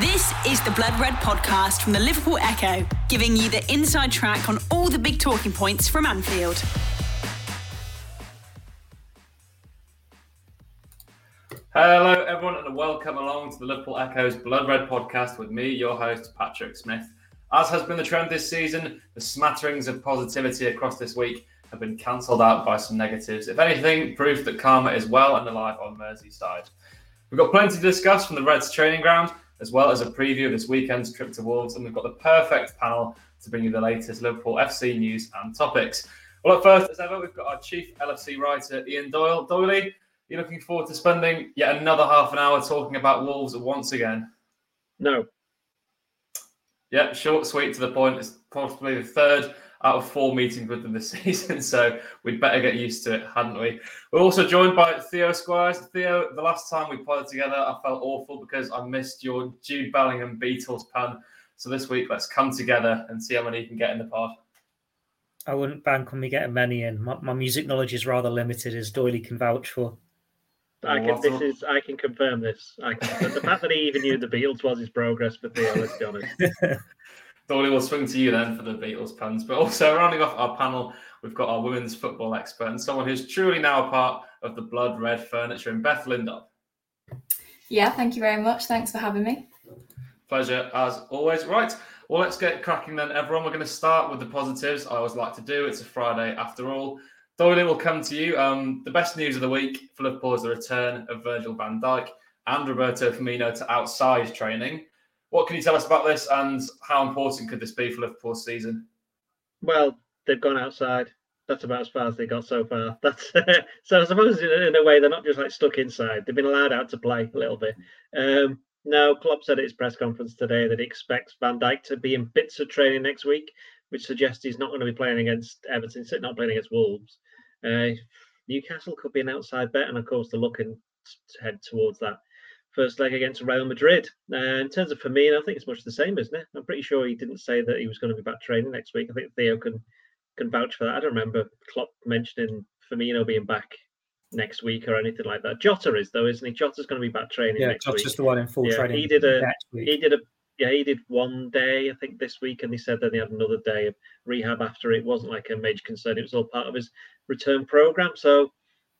This is the Blood Red podcast from the Liverpool Echo, giving you the inside track on all the big talking points from Anfield. Hello, everyone, and welcome along to the Liverpool Echo's Blood Red podcast with me, your host, Patrick Smith. As has been the trend this season, the smatterings of positivity across this week have been cancelled out by some negatives. If anything, proof that karma is well and alive on Merseyside. We've got plenty to discuss from the Reds training ground, as well as a preview of this weekend's trip to Wolves, and we've got the perfect panel to bring you the latest Liverpool FC news and topics. Well, at first, as ever, we've got our chief LFC writer, Ian Doyle. Doyley, you looking forward to spending yet another half an hour talking about Wolves once again? No. Yeah, short, sweet, to the point. It's possibly the third out of four meetings with them this season, so we'd better get used to it, hadn't we? We're also joined by Theo Squires. Theo, the last time we played together, I felt awful because I missed your Jude Bellingham Beatles pun. So this week, let's come together and see how many you can get in the pod. I wouldn't bank on me getting many in. My, my music knowledge is rather limited, as Doyley can vouch for. I can. This is. I can confirm this. I can, the fact that he even knew the Beatles was his progress for Theo. Let's be honest. Doyley will swing to you then for the Beatles puns. But also rounding off our panel, we've got our women's football expert and someone who's truly now a part of the blood red furniture in Beth Lindop. Yeah, thank you very much. Thanks for having me. Pleasure as always. Right. Well, let's get cracking then, everyone. We're going to start with the positives. I always like to do. It's a Friday after all. Doyley will come to you. Um, the best news of the week for Liverpool is the return of Virgil van Dijk and Roberto Firmino to outside training. What can you tell us about this and how important could this be for Liverpool's season? Well, they've gone outside. That's about as far as they got so far. That's so I suppose in a way they're not just like stuck inside. They've been allowed out to play a little bit. Um, now, Klopp said at his press conference today that he expects Van Dijk to be in bits of training next week, which suggests he's not going to be playing against Everton, not playing against Wolves. Uh, Newcastle could be an outside bet, and of course they're looking to head towards that first leg against Real Madrid. Uh, in terms of Firmino, I think it's much the same, isn't it? I'm pretty sure he didn't say that he was going to be back training next week. I think Theo can can vouch for that. I don't remember Klopp mentioning Firmino being back next week or anything like that. Jota is though, isn't he? Jota's going to be back training yeah, next Jota's week. the one in full yeah, training. He did a he did a yeah he did one day I think this week, and he said then he had another day of rehab after. It wasn't like a major concern. It was all part of his return program. So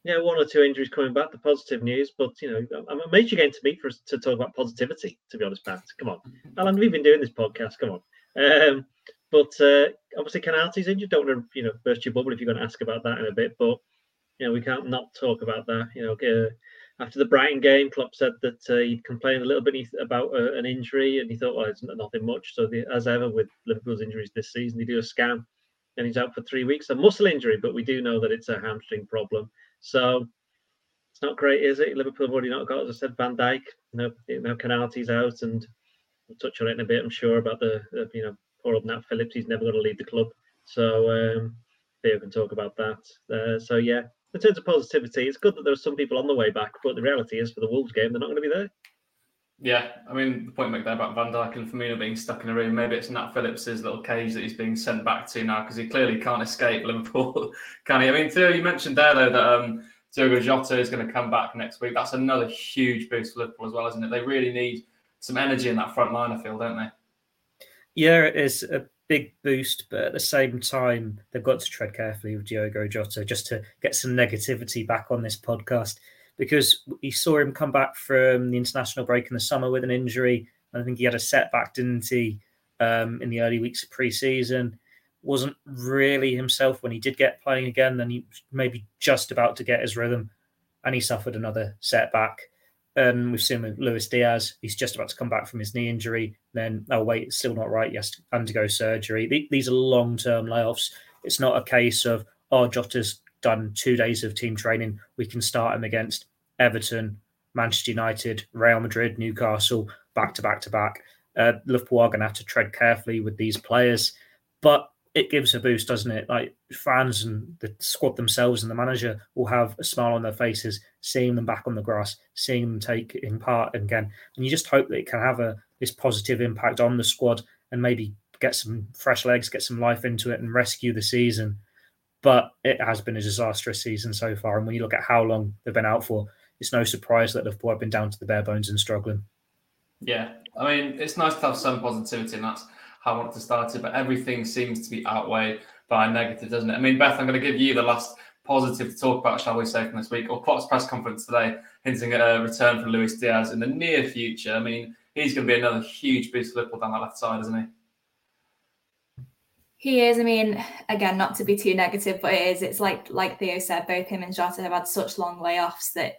yeah, one or two injuries coming back. The positive news, but you know, I'm amazed you're getting to me for us to talk about positivity. To be honest, Pat, come on, how long have we been doing this podcast? Come on. Um, but uh, obviously, Konaté's injured. Don't want to you know burst your bubble if you're going to ask about that in a bit, but you know we can't not talk about that. You know, uh, after the Brighton game, Klopp said that uh, he'd complained a little bit about uh, an injury, and he thought, well, it's nothing much. So the, as ever with Liverpool's injuries this season, they do a scan, and he's out for three weeks. A muscle injury, but we do know that it's a hamstring problem. So it's not great, is it? Liverpool have already not got, as I said, Van Dijk. No, you know out, and we'll touch on it in a bit. I'm sure about the, you know poor old Nat Phillips. He's never going to leave the club, so um, Theo can talk about that. Uh, so yeah, in terms of positivity, it's good that there are some people on the way back, but the reality is for the Wolves game, they're not going to be there. Yeah, I mean the point you make there about Van Dijk and Firmino being stuck in a room. Maybe it's Nat Phillips's little cage that he's being sent back to now because he clearly can't escape Liverpool, can he? I mean, Theo, you mentioned there though that um, Diogo Jota is going to come back next week. That's another huge boost for Liverpool as well, isn't it? They really need some energy in that front line. I feel, don't they? Yeah, it is a big boost, but at the same time, they've got to tread carefully with Diogo Jota just to get some negativity back on this podcast because we saw him come back from the international break in the summer with an injury. And I think he had a setback, didn't he, um, in the early weeks of pre-season. Wasn't really himself when he did get playing again. Then he maybe just about to get his rhythm, and he suffered another setback. And we've seen with Luis Diaz, he's just about to come back from his knee injury. Then, oh wait, it's still not right. He has to undergo surgery. These are long-term layoffs. It's not a case of oh, Jota's done two days of team training. We can start him against Everton, Manchester United, Real Madrid, Newcastle, back to back to back. Uh, Liverpool are going to have to tread carefully with these players, but it gives a boost, doesn't it? Like fans and the squad themselves and the manager will have a smile on their faces, seeing them back on the grass, seeing them take in part again. And you just hope that it can have a this positive impact on the squad and maybe get some fresh legs, get some life into it, and rescue the season. But it has been a disastrous season so far. And when you look at how long they've been out for, it's no surprise that Liverpool have been down to the bare bones and struggling. Yeah, I mean, it's nice to have some positivity, and that's how I want to start it. But everything seems to be outweighed by a negative, doesn't it? I mean, Beth, I'm going to give you the last positive to talk about, shall we say, from this week, or Klopp's press conference today, hinting at a return from Luis Diaz in the near future. I mean, he's going to be another huge boost for Liverpool down that left side, isn't he? He is. I mean, again, not to be too negative, but it is. It's like like Theo said, both him and Jota have had such long layoffs that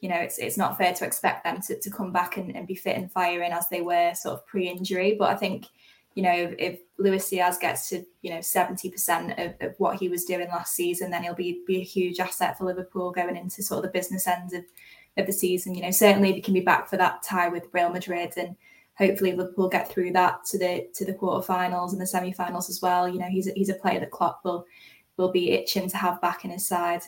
you know it's it's not fair to expect them to, to come back and, and be fit and firing as they were sort of pre-injury. But I think you know, if, Luis Diaz gets to, you know, 70% of, of, what he was doing last season, then he'll be, be a huge asset for Liverpool going into sort of the business end of, of the season. You know, certainly they can be back for that tie with Real Madrid and hopefully Liverpool get through that to the to the quarterfinals and the semi-finals as well. You know, he's a, he's a player that Klopp will will be itching to have back in his side.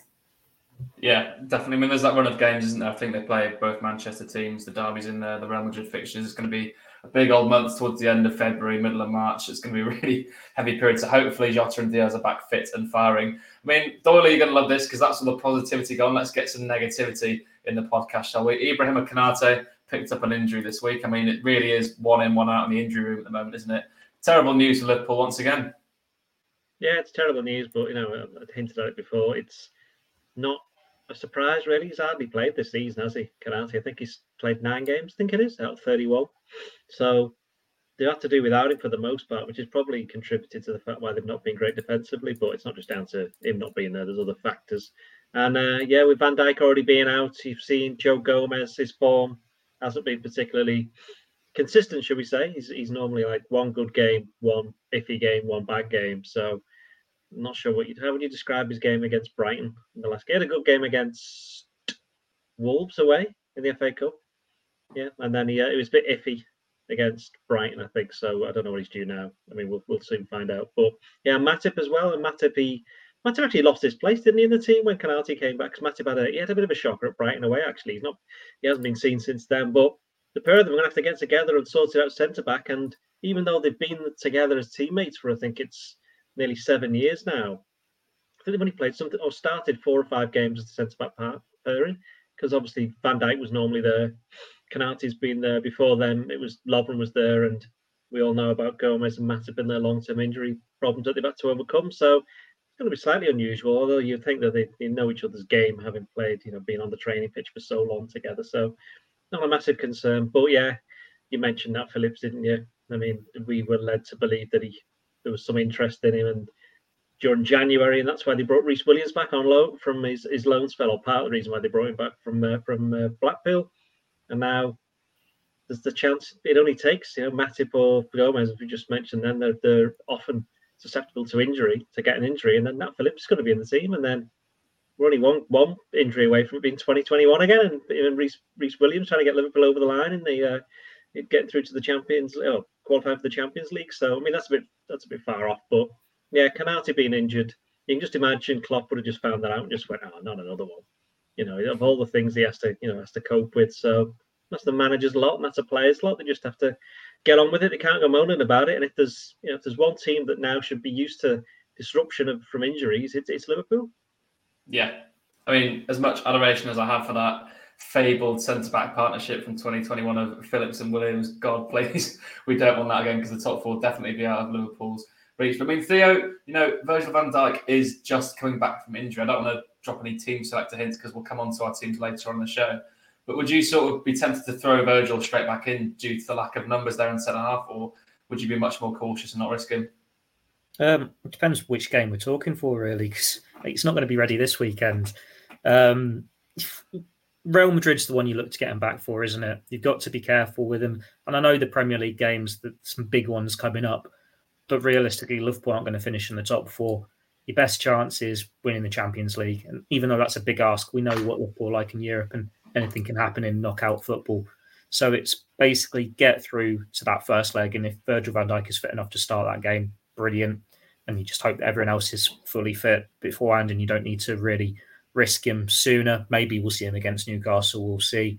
Yeah, definitely. I mean, there's that run of games, isn't there? I think they play both Manchester teams. The derby's in there. The Real Madrid fixtures is going to be a big old month towards the end of February, middle of March. It's going to be a really heavy period. So hopefully Jota and Diaz are back fit and firing. I mean, Doyle, you're going to love this because that's all the positivity gone. Let's get some negativity in the podcast, shall we? Ibrahim Konate picked up an injury this week. I mean, it really is one in, one out in the injury room at the moment, isn't it? Terrible news for Liverpool once again. Yeah, it's terrible news, but you know, I hinted at it before. It's not a surprise, really. He's hardly played this season, has he? Konate? I think he's played nine games, I think it is, out of 31. So they have to do without him for the most part, which has probably contributed to the fact why they've not been great defensively. But it's not just down to him not being there. There's other factors. And uh, yeah, with Van Dijk already being out, you've seen Joe Gomez. His form hasn't been particularly consistent, should we say? He's he's normally like one good game, one iffy game, one bad game. So I'm not sure what you how would you describe his game against Brighton in the last game? He had a good game against Wolves away in the FA Cup. Yeah, and then he uh, it was a bit iffy against Brighton, I think. So I don't know what he's due now. I mean, we'll we'll soon find out. But yeah, Matip as well. And Matip, he Matip actually lost his place, didn't he, in the team when Konate came back? Because Matip had a he had a bit of a shocker at Brighton away. Actually, he's not he hasn't been seen since then. But the pair of them are going to have to get together and sort it out centre back. And even though they've been together as teammates for I think it's nearly seven years now, I think they've only played something or started four or five games as the centre back pairing because obviously Van Dijk was normally there. Konate's been there before then. It was Lovren was there, and we all know about Gomez and Matip and their long-term injury problems that they've had to overcome. So it's going to be slightly unusual, although you think that they, they know each other's game, having played, you know, being on the training pitch for so long together. So not a massive concern. But yeah, you mentioned that Phillips, didn't you? I mean, we were led to believe that he there was some interest in him, and during January, and that's why they brought Rhys Williams back on loan from his, his loan spell, or part of the reason why they brought him back from uh, from uh, Blackpool. And now there's the chance it only takes, you know, Matip or Gomez, as we just mentioned, then they're, they're often susceptible to injury, to get an injury, and then Nat Phillips is going to be in the team, and then we're only one one injury away from it being 2021 again, and even Rhys Williams trying to get Liverpool over the line and they uh, getting through to the Champions, or qualifying for the Champions League. So I mean that's a bit that's a bit far off, but yeah, Konate being injured, you can just imagine Klopp would have just found that out and just went, oh, not another one. You know, of all the things he has to, you know, has to cope with. So that's the manager's lot and that's a player's lot. They just have to get on with it. They can't go moaning about it. And if there's, you know, if there's one team that now should be used to disruption of from injuries, it's, it's Liverpool. Yeah, I mean, as much adoration as I have for that fabled centre back partnership from 2021 of Phillips and Williams, God please, we don't want that again because the top four definitely be out of Liverpool's reach. But I mean, Theo, you know, Virgil van Dijk is just coming back from injury. I don't want to drop any team selector hints because we'll come on to our teams later on the show. But would you sort of be tempted to throw Virgil straight back in due to the lack of numbers there in centre half, or would you be much more cautious and not risk him? Um, it depends which game we're talking for, really, because it's not going to be ready this weekend. Um, Real Madrid's the one you look to get him back for, isn't it? You've got to be careful with him. And I know the Premier League games, that some big ones coming up, but realistically, Liverpool aren't going to finish in the top four. Your best chance is winning the Champions League. And even though that's a big ask, we know what Liverpool like in Europe and anything can happen in knockout football. So it's basically get through to that first leg, and if Virgil van Dijk is fit enough to start that game, brilliant. And you just hope that everyone else is fully fit beforehand, and you don't need to really risk him sooner. Maybe we'll see him against Newcastle. We'll see.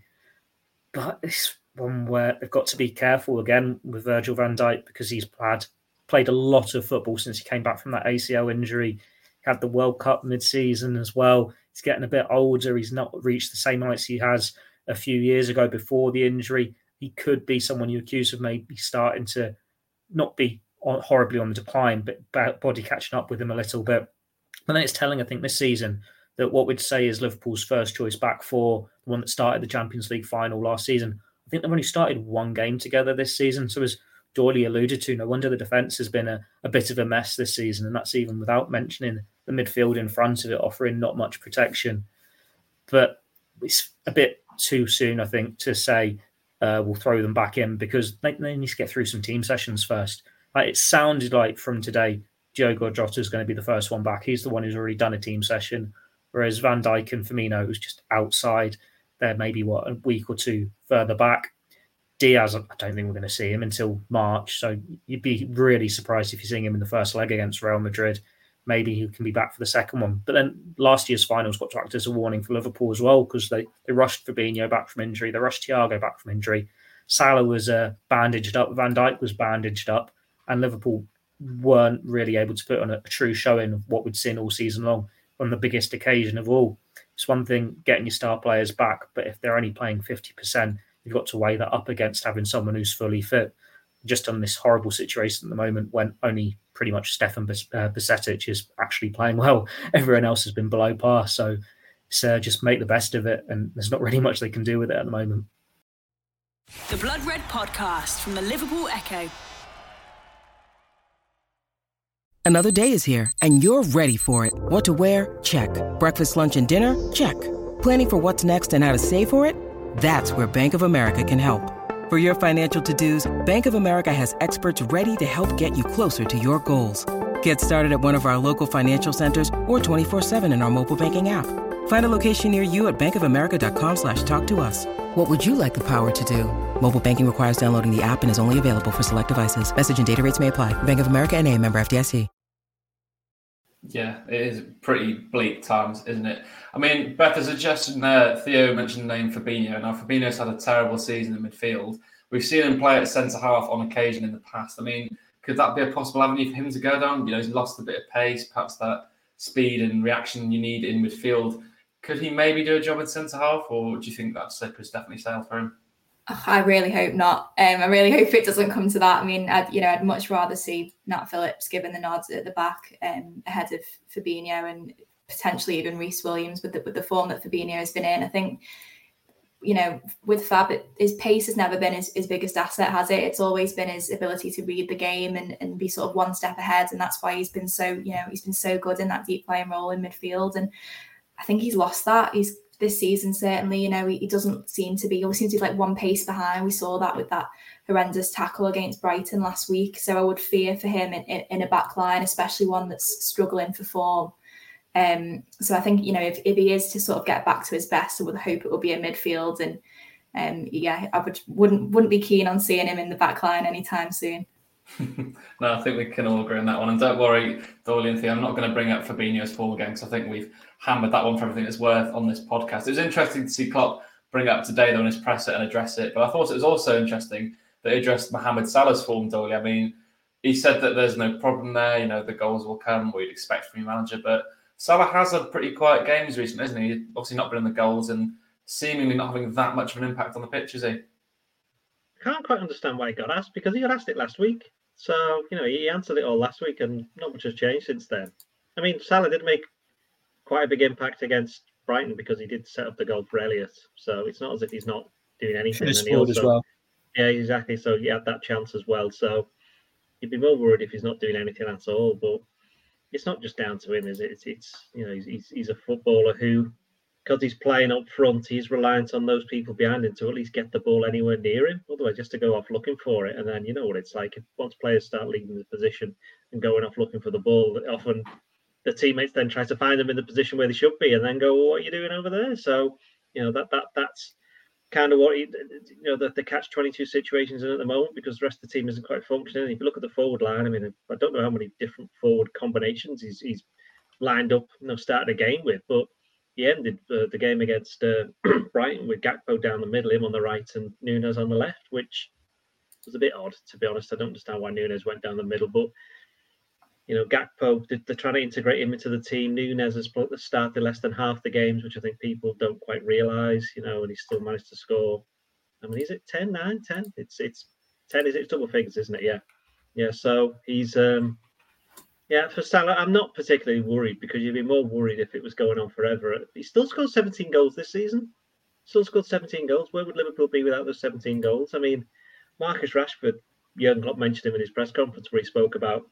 But it's one where they've got to be careful again with Virgil van Dijk because he's had played a lot of football since he came back from that ACL injury. Had the World Cup mid-season as well. He's getting a bit older. He's not reached the same heights he has a few years ago before the injury. He could be someone you accuse of maybe starting to not be horribly on the decline, but body catching up with him a little bit. And then it's telling, I think, this season that what we'd say is Liverpool's first choice back for the one that started the Champions League final last season. I think they've only started one game together this season. So as Doyley alluded to, no wonder the defence has been a, a bit of a mess this season, and that's even without mentioning the midfield in front of it, offering not much protection. But it's a bit too soon, I think, to say uh, we'll throw them back in because they, they, need to get through some team sessions first. Like it sounded like from today, Diogo Jota is going to be the first one back. He's the one who's already done a team session, whereas Van Dijk and Firmino, who's just outside, they're maybe what a week or two further back. Diaz, I don't think we're going to see him until March, so you'd be really surprised if you're seeing him in the first leg against Real Madrid maybe he can be back for the second one. But then last year's finals got to act as a warning for Liverpool as well because they, they rushed Fabinho back from injury, they rushed Thiago back from injury. Salah was uh, bandaged up, Van Dijk was bandaged up, and Liverpool weren't really able to put on a, a true showing of what we'd seen all season long on the biggest occasion of all. It's one thing getting your star players back, but if they're only playing 50%, you've got to weigh that up against having someone who's fully fit. Just on this horrible situation at the moment when only pretty much Stefan Bajcetic uh, is actually playing well. Everyone else has been below par. So uh, just make the best of it. And there's not really much they can do with it at the moment. The Blood Red Podcast from the Liverpool Echo. Another day is here and you're ready for it. What to wear? Check. Breakfast, lunch, and dinner? Check. Planning for what's next and how to save for it? That's where Bank of America can help. For your financial to-dos, Bank of America has experts ready to help get you closer to your goals. Get started at one of our local financial centers or 24-7 in our mobile banking app. Find a location near you at bankofamerica.com slash talk to us. What would you like the power to do? Mobile banking requires downloading the app and is only available for select devices. Message and data rates may apply. Bank of America and a member FDIC. Yeah, it is pretty bleak times, isn't it? I mean, Beth, a suggestion there, uh, Theo mentioned the name Fabinho. Now, Fabinho's had a terrible season in midfield. We've seen him play at centre half on occasion in the past. I mean, could that be a possible avenue for him to go down? You know, he's lost a bit of pace, perhaps that speed and reaction you need in midfield. Could he maybe do a job at centre half, or do you think that slip has definitely sailed for him? I really hope not. Um, I really hope it doesn't come to that. I mean, I'd, you know, I'd much rather see Nat Phillips given the nods at the back um, ahead of Fabinho and potentially even Rhys Williams with the, with the form that Fabinho has been in. I think you know, with Fab, it, his pace has never been his, his biggest asset, has it? It's always been his ability to read the game and, and be sort of one step ahead. And that's why he's been so, you know, he's been so good in that deep playing role in midfield. And I think he's lost that. He's this season, certainly, you know, he, he doesn't seem to be, he always seems to be like one pace behind. We saw that with that horrendous tackle against Brighton last week. So I would fear for him in, in, in a back line, especially one that's struggling for form. Um, so I think you know if, if he is to sort of get back to his best, I would hope it will be a midfield, and um, yeah, I would wouldn't wouldn't be keen on seeing him in the back line anytime soon. no, I think we can all agree on that one. And don't worry, Theo, I'm not going to bring up Fabinho's form again because I think we've hammered that one for everything it's worth on this podcast. It was interesting to see Klopp bring it up today though on his presser and address it, but I thought it was also interesting that he addressed Mohamed Salah's form, Doyley. I mean, he said that there's no problem there. You know, the goals will come. We'd expect from your manager, but Salah has had pretty quiet games recently, isn't he? Obviously not been in the goals and seemingly not having that much of an impact on the pitch, is he? Can't quite understand why he got asked because he got asked it last week. So, you know, he answered it all last week and not much has changed since then. I mean, Salah did make quite a big impact against Brighton because he did set up the goal for Elliott. So it's not as if he's not doing anything. He scored as well. Yeah, exactly. So he had that chance as well. So you'd be more worried if he's not doing anything at all. But it's not just down to him, is it? It's, it's you know he's, he's a footballer who, because he's playing up front, he's reliant on those people behind him to at least get the ball anywhere near him. Otherwise, just to go off looking for it, and then you know what it's like. Once players start leaving the position and going off looking for the ball, often the teammates then try to find them in the position where they should be, and then go, well, "What are you doing over there?" So you know that that that's kind of what he, you know the, the catch twenty two situations in at the moment because the rest of the team isn't quite functioning. If you look at the forward line, I mean, I don't know how many different forward combinations he's, he's lined up, you know, started a game with, but he ended uh, the game against uh, Brighton with Gakpo down the middle, him on the right, and Nunez on the left, which was a bit odd to be honest. I don't understand why Nunez went down the middle, but you know, Gakpo, they're trying to integrate him into the team. Nunez has started less than half the games, which I think people don't quite realise, you know, and he still managed to score. I mean, is it 10, 9, 10? It's it's 10, is it? Double figures, isn't it? Yeah. Yeah. So he's, um yeah, for Salah, I'm not particularly worried because you'd be more worried if it was going on forever. He still scored 17 goals this season. Still scored 17 goals. Where would Liverpool be without those 17 goals? I mean, Marcus Rashford, Jurgen Klopp mentioned him in his press conference where he spoke about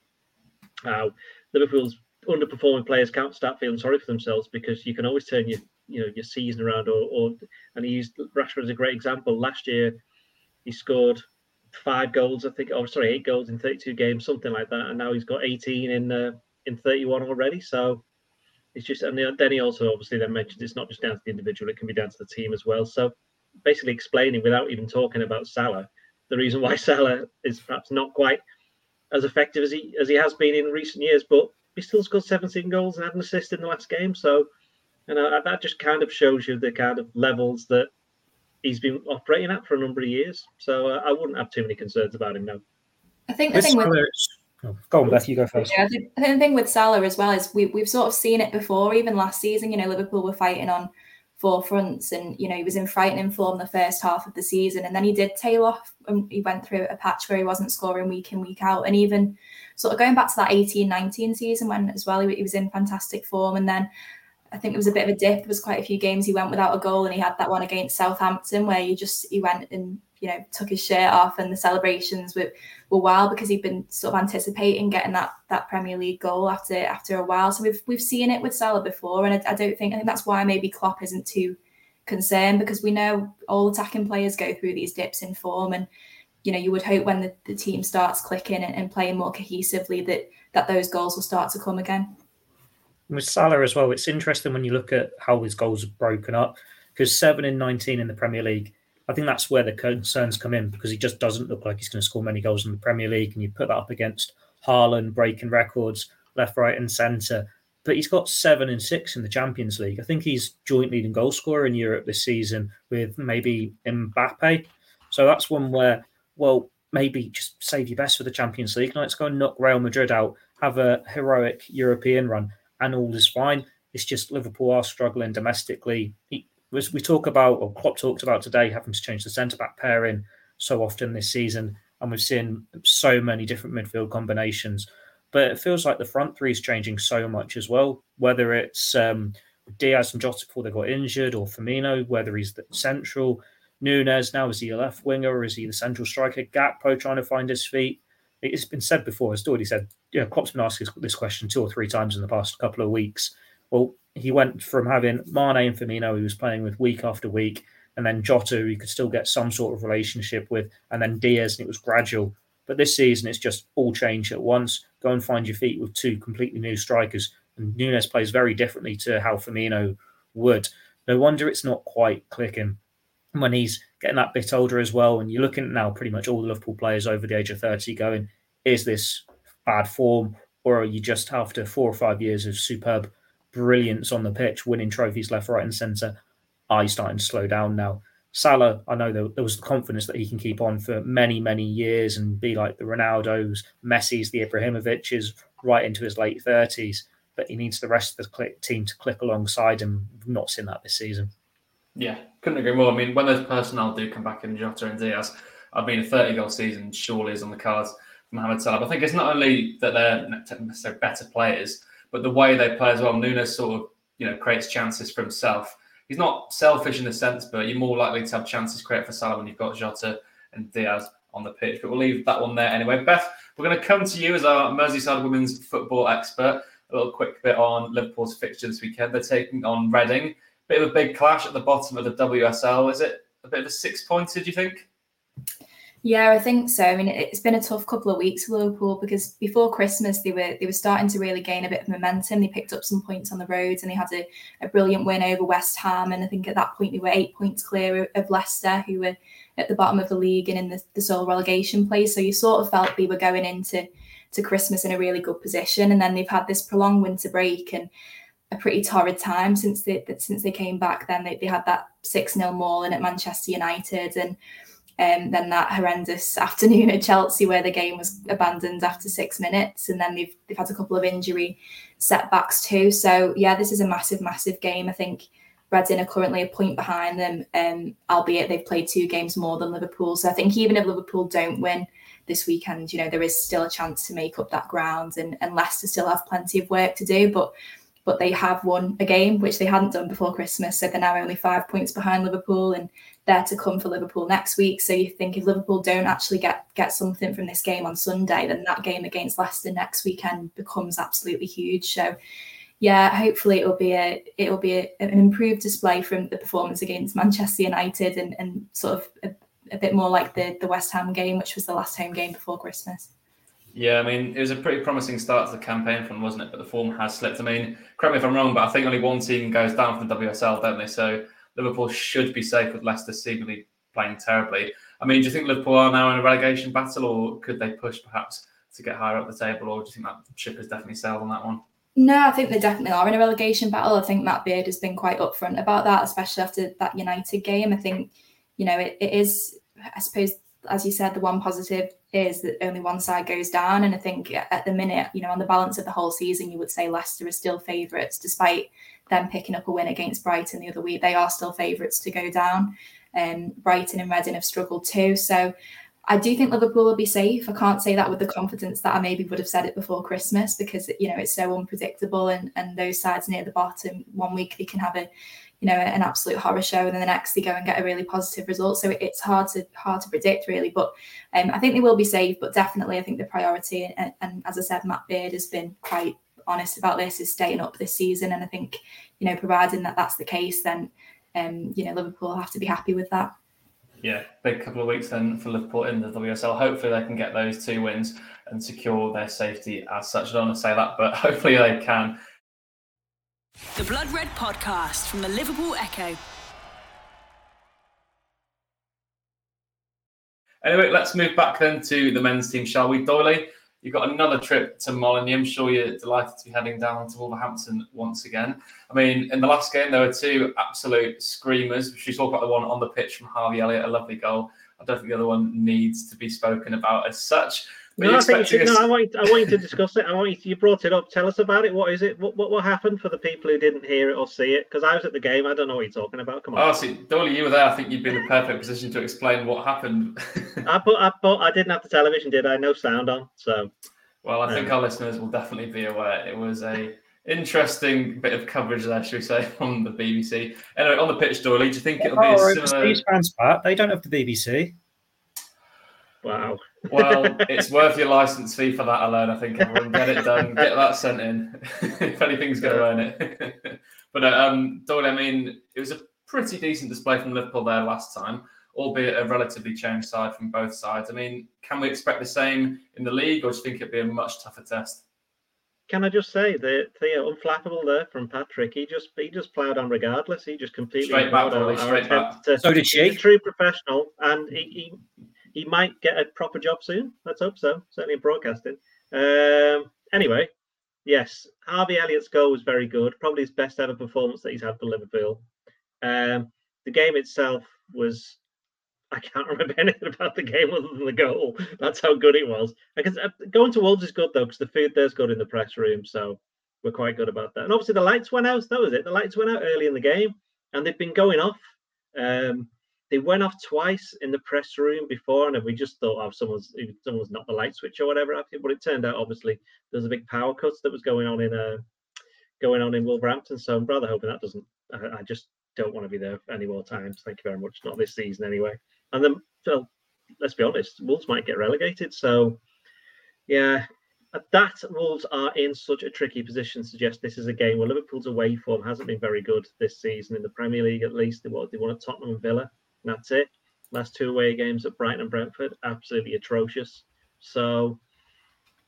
how Liverpool's underperforming players can't start feeling sorry for themselves because you can always turn your you know your season around or, or and he used Rashford as a great example. Last year he scored five goals, I think, oh sorry, eight goals in 32 games, something like that, and now he's got 18 in uh, in 31 already. So it's just and then he also obviously then mentioned it's not just down to the individual, it can be down to the team as well. So basically explaining without even talking about Salah, the reason why Salah is perhaps not quite as effective as he as he has been in recent years, but he still scored 17 goals and had an assist in the last game. So, you know, that just kind of shows you the kind of levels that he's been operating at for a number of years. So uh, I wouldn't have too many concerns about him now. I think the thing with oh, go on, Beth, you go first. Yeah, I think the thing with Salah as well is we we've sort of seen it before. Even last season, you know, Liverpool were fighting on four fronts, and you know he was in frightening form the first half of the season, and then he did tail off, and he went through a patch where he wasn't scoring week in week out, and even sort of going back to that 18-19 season when as well he, he was in fantastic form, and then I think it was a bit of a dip. There was quite a few games he went without a goal, and he had that one against Southampton where he just he went and you know took his shirt off, and the celebrations were were wild because he'd been sort of anticipating getting that that Premier League goal after after a while. So we've we've seen it with Salah before, and I, I don't think I think that's why maybe Klopp isn't too concerned because we know all attacking players go through these dips in form, and you know you would hope when the, the team starts clicking and, and playing more cohesively that that those goals will start to come again with Salah as well, it's interesting when you look at how his goals are broken up because seven in 19 in the Premier League. I think that's where the concerns come in because he just doesn't look like he's going to score many goals in the Premier League. And you put that up against Haaland breaking records left, right, and centre. But he's got seven and six in the Champions League. I think he's joint leading goal scorer in Europe this season with maybe Mbappe. So that's one where, well, maybe just save your best for the Champions League. Let's go and knock Real Madrid out, have a heroic European run and all is fine. It's just Liverpool are struggling domestically. He, we talk about, or Klopp talked about today, having to change the centre back pairing so often this season, and we've seen so many different midfield combinations. But it feels like the front three is changing so much as well. Whether it's um, Diaz and Jota before they got injured, or Firmino, whether he's the central, Nunez now is he a left winger or is he the central striker? Gakpo trying to find his feet it's been said before, as already said, you know, Klopp's been asked this question two or three times in the past couple of weeks. Well, he went from having Mane and Firmino, he was playing with week after week, and then Jota, who he could still get some sort of relationship with, and then Diaz, and it was gradual. But this season, it's just all change at once. Go and find your feet with two completely new strikers. And Nunez plays very differently to how Firmino would. No wonder it's not quite clicking when he's getting that bit older as well. And you're looking now pretty much all the Liverpool players over the age of 30 going, is this bad form? Or are you just after four or five years of superb brilliance on the pitch, winning trophies left, right, and centre? Are you starting to slow down now? Salah, I know there, there was the confidence that he can keep on for many, many years and be like the Ronaldos, Messi's, the Ibrahimoviches, right into his late 30s. But he needs the rest of the team to click alongside him. We've not seen that this season. Yeah, couldn't agree more. I mean, when those personnel do come back in Jota and Diaz, I mean, a 30 goal season surely is on the cards for Mohamed Salah. I think it's not only that they're better players, but the way they play as well. Nunez sort of, you know, creates chances for himself. He's not selfish in the sense, but you're more likely to have chances created for Salah when you've got Jota and Diaz on the pitch. But we'll leave that one there anyway. Beth, we're going to come to you as our Merseyside women's football expert. A little quick bit on Liverpool's fixture this weekend. They're taking on Reading bit of a big clash at the bottom of the WSL. Is it a bit of a six pointer, do you think? Yeah, I think so. I mean, it's been a tough couple of weeks for Liverpool because before Christmas they were they were starting to really gain a bit of momentum. They picked up some points on the roads and they had a, a brilliant win over West Ham. And I think at that point they were eight points clear of Leicester, who were at the bottom of the league and in the, the sole relegation place. So you sort of felt they were going into to Christmas in a really good position. And then they've had this prolonged winter break and a pretty torrid time since they since they came back. Then they, they had that six 0 mauling at Manchester United and um, then that horrendous afternoon at Chelsea where the game was abandoned after six minutes, and then they've they've had a couple of injury setbacks too. So yeah, this is a massive, massive game. I think Reading are currently a point behind them, um, albeit they've played two games more than Liverpool. So I think even if Liverpool don't win this weekend, you know there is still a chance to make up that ground, and, and Leicester still have plenty of work to do, but but they have won a game which they hadn't done before Christmas. So they're now only five points behind Liverpool, and there to come for Liverpool next week. So you think if Liverpool don't actually get get something from this game on Sunday, then that game against Leicester next weekend becomes absolutely huge. So yeah, hopefully it'll be a it'll be a, an improved display from the performance against Manchester United and, and sort of a, a bit more like the the West Ham game, which was the last home game before Christmas. Yeah, I mean, it was a pretty promising start to the campaign from, wasn't it? But the form has slipped. I mean, correct me if I'm wrong, but I think only one team goes down from the WSL, don't they? So Liverpool should be safe with Leicester seemingly playing terribly. I mean, do you think Liverpool are now in a relegation battle, or could they push perhaps to get higher up the table, or do you think that ship has definitely sailed on that one? No, I think they definitely are in a relegation battle. I think Matt Beard has been quite upfront about that, especially after that United game. I think, you know, it, it is, I suppose, as you said, the one positive is that only one side goes down. And I think at the minute, you know, on the balance of the whole season, you would say Leicester is still favourites, despite them picking up a win against Brighton the other week. They are still favourites to go down. Um, Brighton and Reading have struggled too. So I do think Liverpool will be safe. I can't say that with the confidence that I maybe would have said it before Christmas because you know it's so unpredictable and and those sides near the bottom one week they can have a you know an absolute horror show and then the next they go and get a really positive result so it's hard to hard to predict really but um, I think they will be safe but definitely I think the priority and, and as I said Matt Beard has been quite honest about this is staying up this season. And I think, you know, providing that that's the case, then, um, you know, Liverpool have to be happy with that. Yeah, big couple of weeks then for Liverpool in the WSL. Hopefully they can get those two wins and secure their safety as such. I don't want to say that, but hopefully they can. The Blood Red Podcast from the Liverpool Echo. Anyway, let's move back then to the men's team, shall we, Doyley? You've got another trip to Molineux. I'm sure you're delighted to be heading down to Wolverhampton once again. I mean, in the last game, there were two absolute screamers. We talk about the one on the pitch from Harvey Elliott, a lovely goal. I don't think the other one needs to be spoken about as such. No, I think you should, no, I want, you, I want you to discuss it. I want you, to, you brought it up. Tell us about it. What is it? What, what, what happened for the people who didn't hear it or see it? Because I was at the game. I don't know what you're talking about. Come on. Oh, see, Doyley, you were there. I think you'd be in the perfect position to explain what happened. I put, I put, I didn't have the television, did I? No sound on. So. Well, I think um, our listeners will definitely be aware. It was a interesting bit of coverage there, should we say, from the BBC. Anyway, on the pitch, Doyley, do you think it'll be oh, similar? fans, Pat. They don't have the BBC. Wow. Well, it's worth your license fee for that alone. I think everyone get it done, get that sent in. if anything's going to earn it. but uh, um, Doyle, I mean, it was a pretty decent display from Liverpool there last time, albeit a relatively changed side from both sides. I mean, can we expect the same in the league, or do you think it'd be a much tougher test? Can I just say that the unflappable there from Patrick? He just he just ploughed on regardless. He just completely straight back, straight back. To, so did she. He's a true professional, and he, he he might get a proper job soon. Let's hope so. Certainly in broadcasting. Um, anyway, yes, Harvey Elliott's goal was very good. Probably his best ever performance that he's had for Liverpool. Um, the game itself was. I can't remember anything about the game other than the goal. That's how good it was. Uh, going to Wolves is good though because the food there's good in the press room, so we're quite good about that. And obviously the lights went out. That was it. The lights went out early in the game, and they've been going off. Um, they went off twice in the press room before, and we just thought, oh, someone's someone's not the light switch or whatever. But it turned out, obviously, there was a big power cut that was going on in uh, going on in Wolverhampton. So I'm rather hoping that doesn't. I, I just don't want to be there any more times. Thank you very much. Not this season anyway. And then, well, let's be honest, Wolves might get relegated. So, yeah, that Wolves are in such a tricky position to suggest this is a game where Liverpool's away form hasn't been very good this season in the Premier League. At least they won, they won at Tottenham and Villa that's it. Last two away games at Brighton and Brentford, absolutely atrocious. So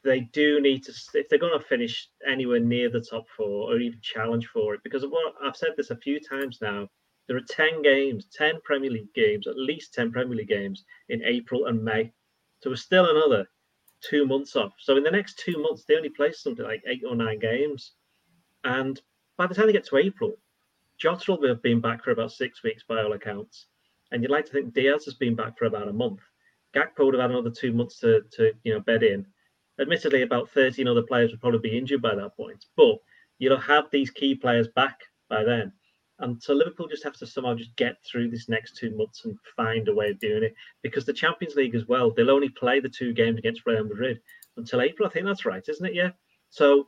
they do need to, if they're going to finish anywhere near the top four or even challenge for it, because what I've said this a few times now, there are 10 games, 10 Premier League games, at least 10 Premier League games in April and May. So we're still another two months off. So in the next two months, they only play something like eight or nine games. And by the time they get to April, Jota will have been back for about six weeks by all accounts. And you'd like to think Diaz has been back for about a month. Gakpo would have had another two months to, to you know bed in. Admittedly, about 13 other players would probably be injured by that point. But you'll have these key players back by then. And so Liverpool just have to somehow just get through this next two months and find a way of doing it. Because the Champions League as well, they'll only play the two games against Real Madrid until April. I think that's right, isn't it? Yeah. So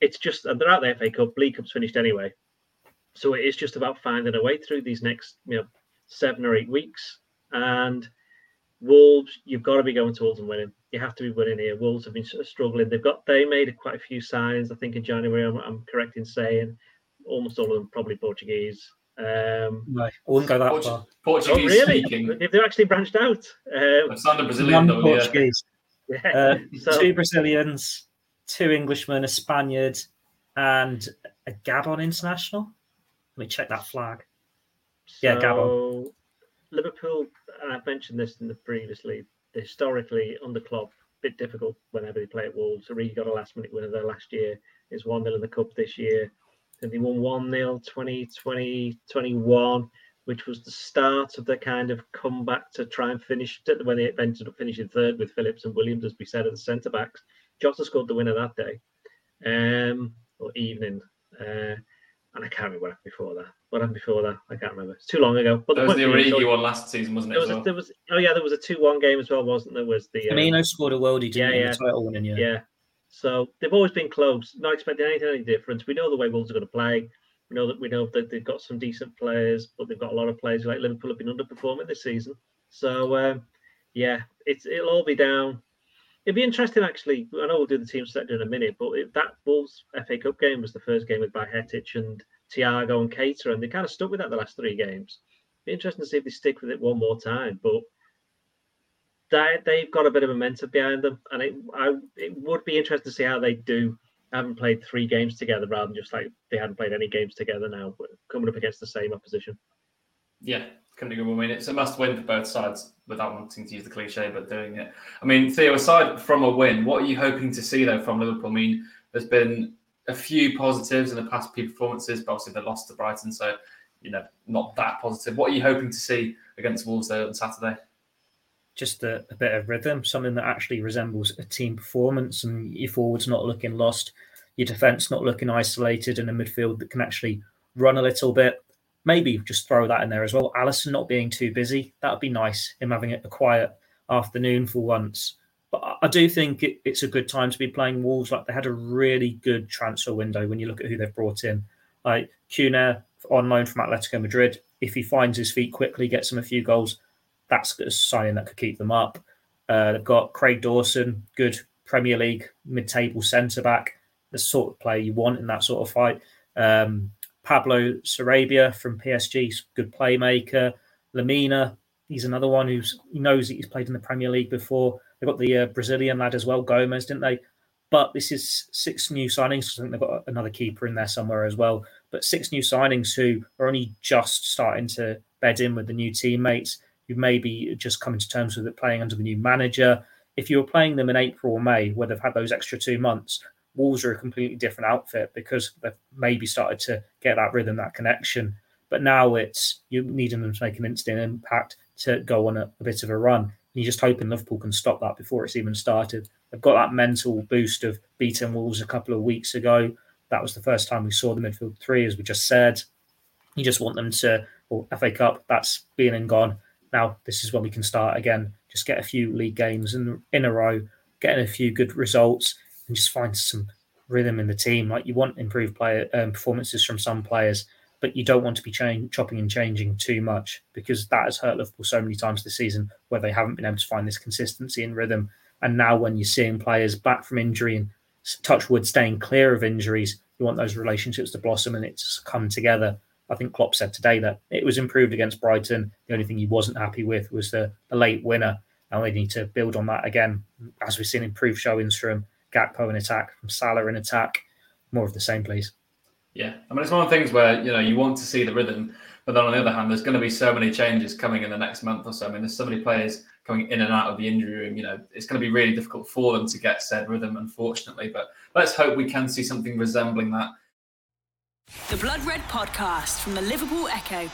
it's just, and they're out there FA Cup. League Cup's finished anyway. So it is just about finding a way through these next, you know, seven or eight weeks. And Wolves, you've got to be going to Wolves and winning. You have to be winning here. Wolves have been struggling. They've got they made quite a few signs. I think in January, I'm, I'm correct in saying almost all of them probably Portuguese. Um, no, I wouldn't go that far. Portuguese oh, really? speaking. If they're actually branched out, um, sounded Brazilian though. Portuguese. Yeah. Uh, so, two Brazilians, two Englishmen, a Spaniard, and a Gabon international. Let me check that flag. So, yeah, Gabon. Liverpool, I've mentioned this in the previously, historically on under Klopp, bit difficult whenever they play at Wolves. Really got a last minute winner there last year. It's 1 0 in the Cup this year. And they won 1 0 2020 21, which was the start of the kind of comeback to try and finish when they ended up finishing third with Phillips and Williams, as we said, at the centre backs. Jota scored the winner that day um, or evening. Uh, and I can't remember what happened before that. What happened before that? I can't remember. It's too long ago. But there was the Origi one last season, wasn't it? There was, well? a, there was, oh yeah, there was a two-one game as well, wasn't there? Was the um, Firmino scored a worldie, didn't yeah, yeah. title winning, yeah. Yeah. So they've always been close, not expecting anything any different. We know the way Wolves are going to play. We know that we know that they've got some decent players, but they've got a lot of players like Liverpool have been underperforming this season. So um, yeah, it's it'll all be down. It'd be interesting actually. I know we'll do the team set in a minute, but if that Wolves FA Cup game was the first game with Bajcetic and Thiago and Keita, and they kind of stuck with that the last three games. It'd be interesting to see if they stick with it one more time, but they, they've got a bit of momentum behind them, and it I, it would be interesting to see how they do. Haven't played three games together rather than just like they hadn't played any games together now, but coming up against the same opposition. Yeah, more. I mean, it's a must win for both sides without wanting to use the cliche, but doing it. I mean, Theo, aside from a win, what are you hoping to see though from Liverpool? I mean, there's been a few positives in the past few performances, but obviously they lost to Brighton, so you know, not that positive. What are you hoping to see against Wolves there on Saturday? just a, a, bit of rhythm, something that actually resembles a team performance, and your forwards not looking lost, your defence not looking isolated, and a midfield that can actually run a little bit. Maybe just throw that in there as well. Alisson not being too busy, that would be nice. Him having a quiet afternoon for once. But I do think it, it's a good time to be playing Wolves. Like they had a really good transfer window when you look at who they've brought in. Like Cunha on loan from Atletico Madrid. If he finds his feet quickly, gets him a few goals, that's a signing that could keep them up. Uh, they've got Craig Dawson, good Premier League mid-table centre back, the sort of player you want in that sort of fight. Um, Pablo Sarabia from PSG, good playmaker. Lemina, he's another one who's he knows that he's played in the Premier League before. They've got the uh, Brazilian lad as well, Gomes, didn't they? But this is six new signings. I think they've got another keeper in there somewhere as well. But six new signings who are only just starting to bed in with the new teammates who maybe just coming to terms with it playing under the new manager. If you were playing them in April or May, where they've had those extra two months, Wolves are a completely different outfit because they've maybe started to get that rhythm, that connection. But now it's you needing them to make an instant impact to go on a, a bit of a run. And you're just hoping Liverpool can stop that before it's even started. They've got that mental boost of beating Wolves a couple of weeks ago. That was the first time we saw the midfield three, as we just said. You just want them to, well, FA Cup, that's been and gone now this is when we can start again. Just get a few league games in, in a row, getting a few good results, and just find some rhythm in the team. Like you want improved player um, performances from some players, but you don't want to be chopping and changing too much because that has hurt Liverpool so many times this season where they haven't been able to find this consistency and rhythm. And now when you're seeing players back from injury and touch wood staying clear of injuries, you want those relationships to blossom and it's come together. I think Klopp said today that it was improved against Brighton. The only thing he wasn't happy with was the, the late winner. And we need to build on that again, as we've seen improved showings from Gakpo in attack, from Salah in attack. More of the same, please. Yeah, I mean, it's one of the things where you know you want to see the rhythm, but then on the other hand, there's going to be so many changes coming in the next month or so. I mean, there's so many players coming in and out of the injury room. You know, it's going to be really difficult for them to get said rhythm, unfortunately. But let's hope we can see something resembling that the Blood Red Podcast from the Liverpool Echo.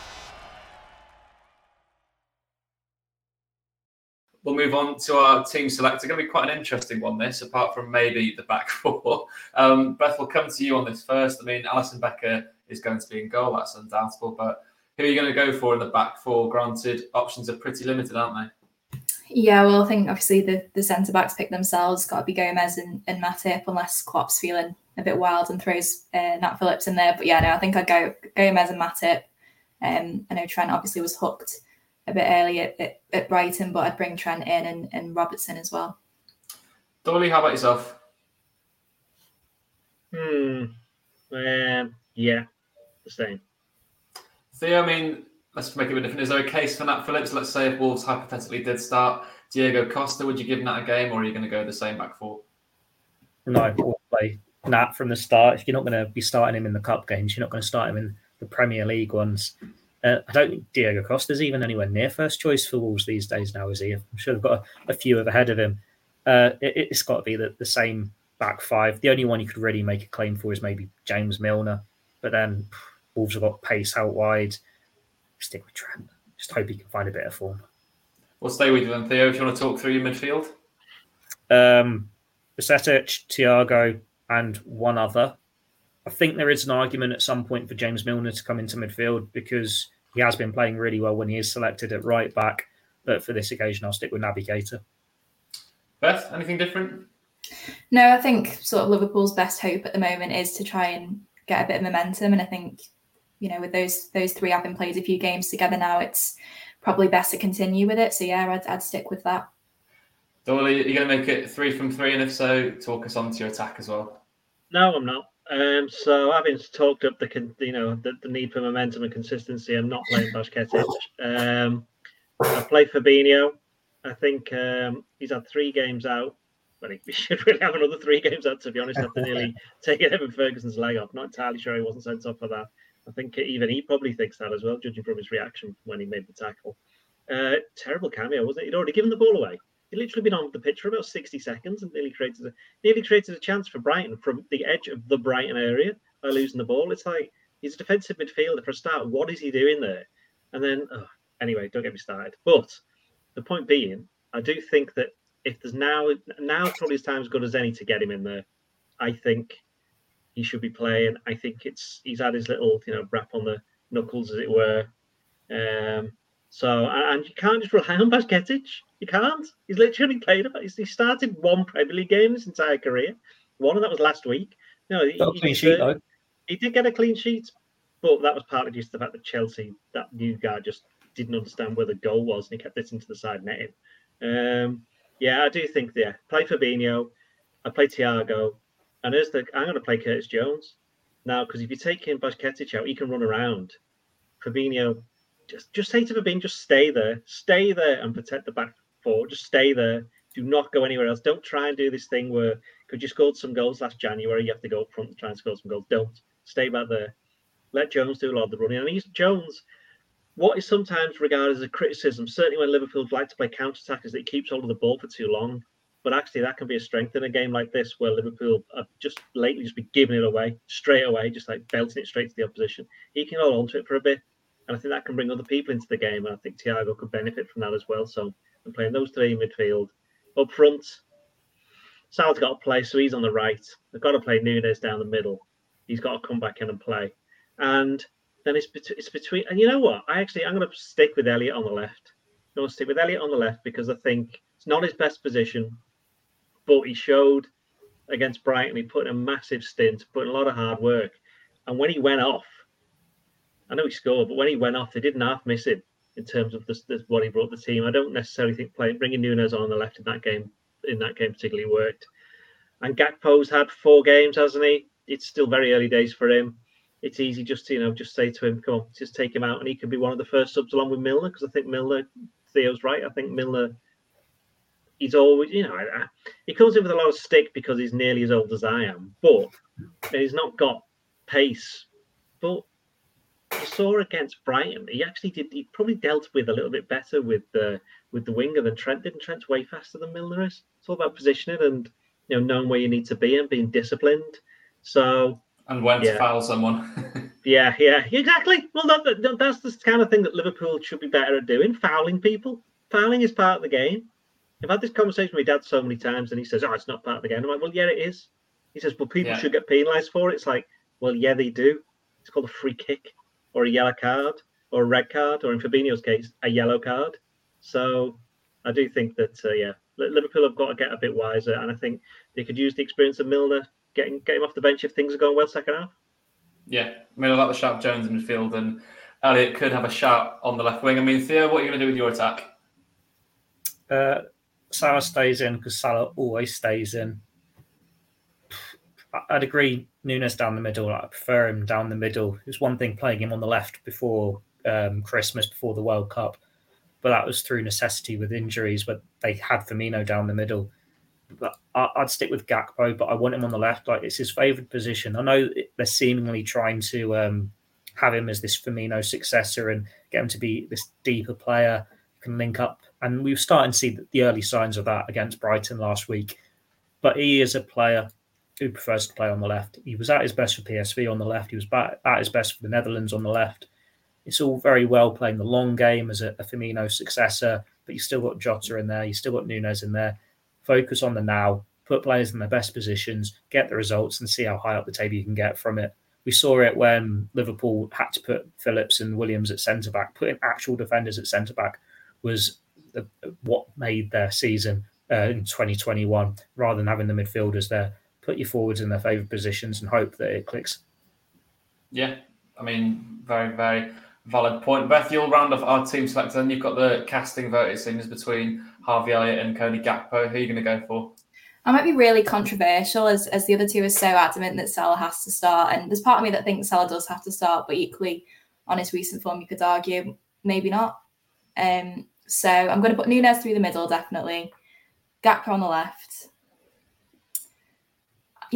We'll move on to our team select. It's going to be quite an interesting one, this, apart from maybe the back four. Um, Beth, we'll come to you on this first. I mean, Alisson Becker is going to be in goal, that's undoubtable. But who are you going to go for in the back four? Granted, options are pretty limited, aren't they? Yeah, well, I think obviously the, the centre backs pick themselves. Got to be Gomez and, and Matip, unless Klopp's feeling a bit wild and throws uh, Nat Phillips in there. But yeah, no, I think I'd go Gomez and Matip. Um, I know Trent obviously was hooked a bit early at, at, at, Brighton, but I'd bring Trent in and, and Robertson as well. Doyley, how about yourself? Hmm. Um, yeah, the same. Theo, I mean, let's make it a bit different. Is there a case for Nat Phillips? Let's say if Wolves hypothetically did start Diego Costa, would you give Nat a game or are you going to go the same back four? No, we'll play Nat from the start. If you're not going to be starting him in the cup games, you're not going to start him in the Premier League ones. Uh, I don't think Diego Costa's even anywhere near first choice for Wolves these days now, is he? I'm sure they've got a, a few of ahead of him. Uh, it, has got to be the, the same back five. The only one you could really make a claim for is maybe James Milner, but then Wolves have got pace out wide. Stick with Trent. Just hope he can find a bit of form. We'll stay with you then, Theo. If you want to talk through your midfield. Um, Bajcetic, Thiago, and one other. I think there is an argument at some point for James Milner to come into midfield because he has been playing really well when he is selected at right back. But for this occasion, I'll stick with Naby Keita. Beth, anything different? No, I think sort of Liverpool's best hope at the moment is to try and get a bit of momentum. And I think, you know, with those those three having played a few games together now, it's probably best to continue with it. So yeah, I'd, I'd stick with that. Doyley, are you going to make it three from three? And if so, talk us on to your attack as well. No, I'm not. Um, so having talked up the you know the, the, need for momentum and consistency, I'm not playing Bajcetic. Um, I play Fabinho. I think um, he's had three games out. But he should really have another three games out, to be honest, after nearly taking Evan Ferguson's leg off. Not entirely sure he wasn't sent off for that. I think even he probably thinks that as well, judging from his reaction when he made the tackle. Uh, terrible cameo, wasn't it? He'd already given the ball away. He literally been on the pitch for about 60 seconds and nearly created a nearly created a chance for Brighton from the edge of the Brighton area by losing the ball. It's like he's a defensive midfielder for a start. What is he doing there? And then oh, anyway, don't get me started. But the point being, I do think that if there's now now probably as time as good as any to get him in there. I think he should be playing. I think it's he's had his little you know rap on the knuckles as it were. Um, so and you can't just rely on Bajcetic. You can't. He's literally played about. He started one Premier League game his entire career. One, and that was last week. No, he, he, clean sheet, uh, he did get a clean sheet, but that was partly due to the fact that Chelsea, that new guy, just didn't understand where the goal was, and he kept it into the side netting. Um, yeah, I do think yeah. Play Fabinho. I play Thiago, and as the I'm going to play Curtis Jones now because if you take him Bajcetic out, he can run around. Fabinho, just just say to Fabinho, just stay there, stay there, and protect the back Just stay there. Do not go anywhere else. Don't try and do this thing where because you scored some goals last January, you have to go up front and try and score some goals. Don't stay back there. Let Jones do a lot of the running. And he's Jones. What is sometimes regarded as a criticism, certainly when Liverpool like to play counter attack, is that he keeps hold of the ball for too long. But actually, that can be a strength in a game like this, where Liverpool have just lately just been giving it away straight away, just like belting it straight to the opposition. He can hold on to it for a bit, and I think that can bring other people into the game. And I think Thiago could benefit from that as well. So I'm playing those three in midfield. Up front, Sal's got to play, so he's on the right. They've got to play Nunez down the middle. He's got to come back in and play. And then it's, bet- it's between, and you know what? I actually, I'm going to stick with Elliott on the left. I'm going to stick with Elliott on the left because I think it's not his best position, but he showed against Brighton, he put in a massive stint, put in a lot of hard work. And when he went off, I know he scored, but when he went off, they didn't half miss him in terms of the, the, what he brought the team. I don't necessarily think playing bringing Nunez on the left in that game in that game particularly worked. And Gakpo's had four games, hasn't he? It's still very early days for him. it's easy just to you know just say to him, "Come on, just take him out," and he could be one of the first subs along with Milner because I think Milner, Theo's right. I think Milner, he's always you know he comes in with a lot of stick because he's nearly as old as I am, but he's not got pace. But you saw against Brighton, he actually did. He probably dealt with a little bit better with the with the winger than Trent did. And Trent's way faster than Milner is. It's all about positioning and you know knowing where you need to be and being disciplined. So and when yeah. to foul someone. yeah, yeah, exactly. Well, that, that, that's the kind of thing that Liverpool should be better at doing: fouling people. Fouling is part of the game. I've had this conversation with my dad so many times, and he says, "Oh, it's not part of the game." I'm like, "Well, yeah, it is." He says, "Well, people yeah. should get penalised for it." It's like, well, yeah, they do. It's called a free kick or a yellow card or a red card, or in Fabinho's case, a yellow card. So I do think that uh, yeah, Liverpool have got to get a bit wiser, and I think they could use the experience of Milner getting get him off the bench if things are going well second half. Yeah, I mean, I like the shout Jones in midfield, and Elliott could have a shout on the left wing. I mean, Theo, what are you going to do with your attack? Uh, Salah stays in because Salah always stays in. I'd agree. Nunez down the middle. I prefer him down the middle. It was one thing playing him on the left before um, Christmas, before the World Cup, but that was through necessity with injuries. But they had Firmino down the middle. But I, would stick with Gakpo, but I want him on the left. Like it's his favoured position. I know they're seemingly trying to um, have him as this Firmino successor and get him to be this deeper player, can link up. And we were starting to see the early signs of that against Brighton last week. But he is a player who prefers to play on the left. He was at his best for PSV on the left. He was back at his best for the Netherlands on the left. It's all very well playing the long game as a, a Firmino successor, but you still got Jota in there. You still got Nunez in there. Focus on the now. Put players in their best positions. Get the results and see how high up the table you can get from it. We saw it when Liverpool had to put Phillips and Williams at centre back. Putting actual defenders at centre back was the, what made their season uh, in 2021, rather than having the midfielders there put your forwards in their favourite positions and hope that it clicks. Yeah, I mean, very, very valid point. Beth, you'll round off our team selector, and you've got the casting vote, it seems, between Harvey Elliott and Cody Gakpo. Who are you going to go for? I might be really controversial as, as the other two are so adamant that Salah has to start. And there's part of me that thinks Salah does have to start, but equally on his recent form, you could argue maybe not. Um, so I'm going to put Nunez through the middle, definitely. Gakpo on the left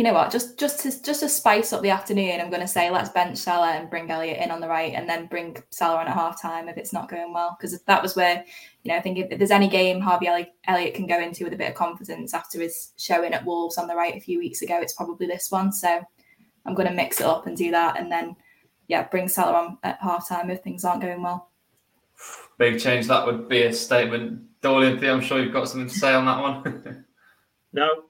you know what? Just just to just to spice up the afternoon, I'm going to say let's bench Salah and bring Elliott in on the right, and then bring Salah on at half time if it's not going well, because that was where you know I think if, if there's any game Harvey Elliott can go into with a bit of confidence after his showing at Wolves on the right a few weeks ago, it's probably this one. So I'm going to mix it up and do that, and then yeah, bring Salah on at half time if things aren't going well. Big change. That would be a statement. Dorian, I'm sure you've got something to say on that one. no,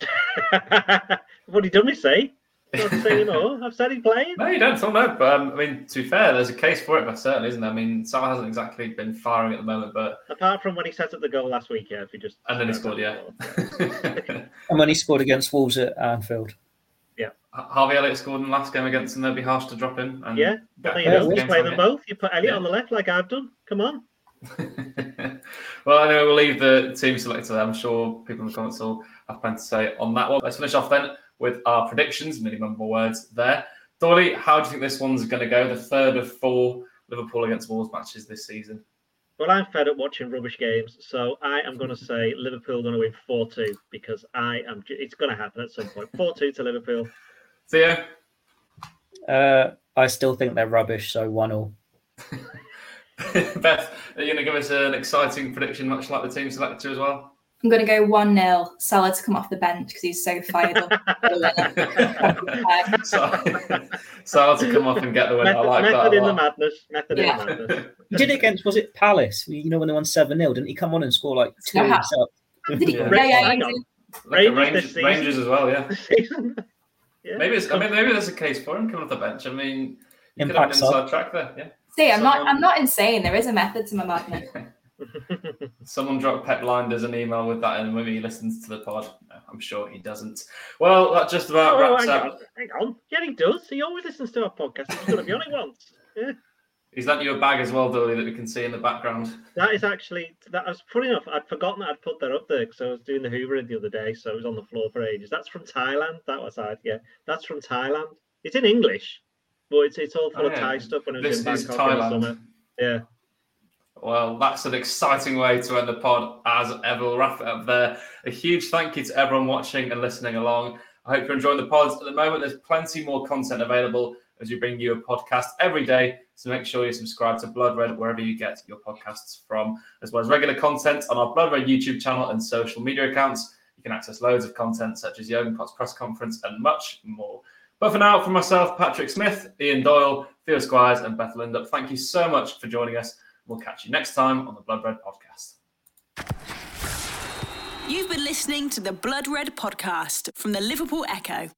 what he done me say? Not say anymore. I've said he's playing. No, you don't. no. But um, I mean, to be fair, there's a case for it, but certainly isn't there? I mean, Salah hasn't exactly been firing at the moment, but apart from when he set up the goal last week, yeah, if he just and then he scored, yeah. and when he scored against Wolves at Anfield. Yeah. Harvey Elliott scored in the last game against them. They'd be harsh to drop in. And yeah, but you know, play them both. You put Elliott yeah. on the left like I've done. Come on. well, anyway, we'll leave the team selector. I'm sure people in the comments will have plenty to say on that one. Let's finish off then with our predictions, minimum more words there. Doyley, how do you think this one's going to go? The third of four Liverpool against Wolves matches this season. Well, I'm fed up watching rubbish games, so I am going to say Liverpool going to win four two because I am. It's going to happen at some point. Four two to Liverpool. Theo. Uh, I still think they're rubbish, so one all. Beth, are you going to give us an exciting prediction, much like the team selector as well? I'm going to go 1 0 Salah to come off the bench because he's so fired up. Salah to come off and get the win. Method, I like method that. in the madness. Method yeah. in the madness. He did it against, was it Palace? You know, when they won 7 0, didn't he come on and score like two himself? Did he? Yeah, yeah, yeah. Like Rangers, Rangers, as well, yeah. yeah. Maybe it's, I mean, maybe there's a case for him coming off the bench. I mean, you could have an inside track there, yeah. See, I'm Someone... not. I'm um, not insane. There is a method to my madness. Someone dropped Pep Lijnders an email with that, and maybe he listens to the pod. No, I'm sure he doesn't. Well, that just about oh, wraps hang up. On, hang on, yeah, he does. He always listens to our podcast. He's going to be on it once. Yeah. He's lent you a bag as well, Doyley, that we can see in the background. That is actually that was funny enough. I'd forgotten that I'd put that up there because I was doing the Hoovering the other day, so it was on the floor for ages. That's from Thailand. That was I, yeah. That's from Thailand. It's in English, but it's it's all full Oh, of. Thai stuff when I was This in is Bangkok in the summer. Yeah. Well, that's an exciting way to end the pod as ever. We'll wrap it up there. A huge thank you to everyone watching and listening along. I hope you're enjoying the pods. At the moment, there's plenty more content available as we bring you a podcast every day. So make sure you subscribe to Blood Red wherever you get your podcasts from, as well as regular content on our Blood Red YouTube channel and social media accounts. You can access loads of content such as Jurgen Klopp's press conference and much more. But for now, from myself, Patrick Smith, Ian Doyle, Theo Squires, and Beth Lindup, thank you so much for joining us. We'll catch you next time on the Blood Red Podcast. You've been listening to the Blood Red podcast from the Liverpool Echo.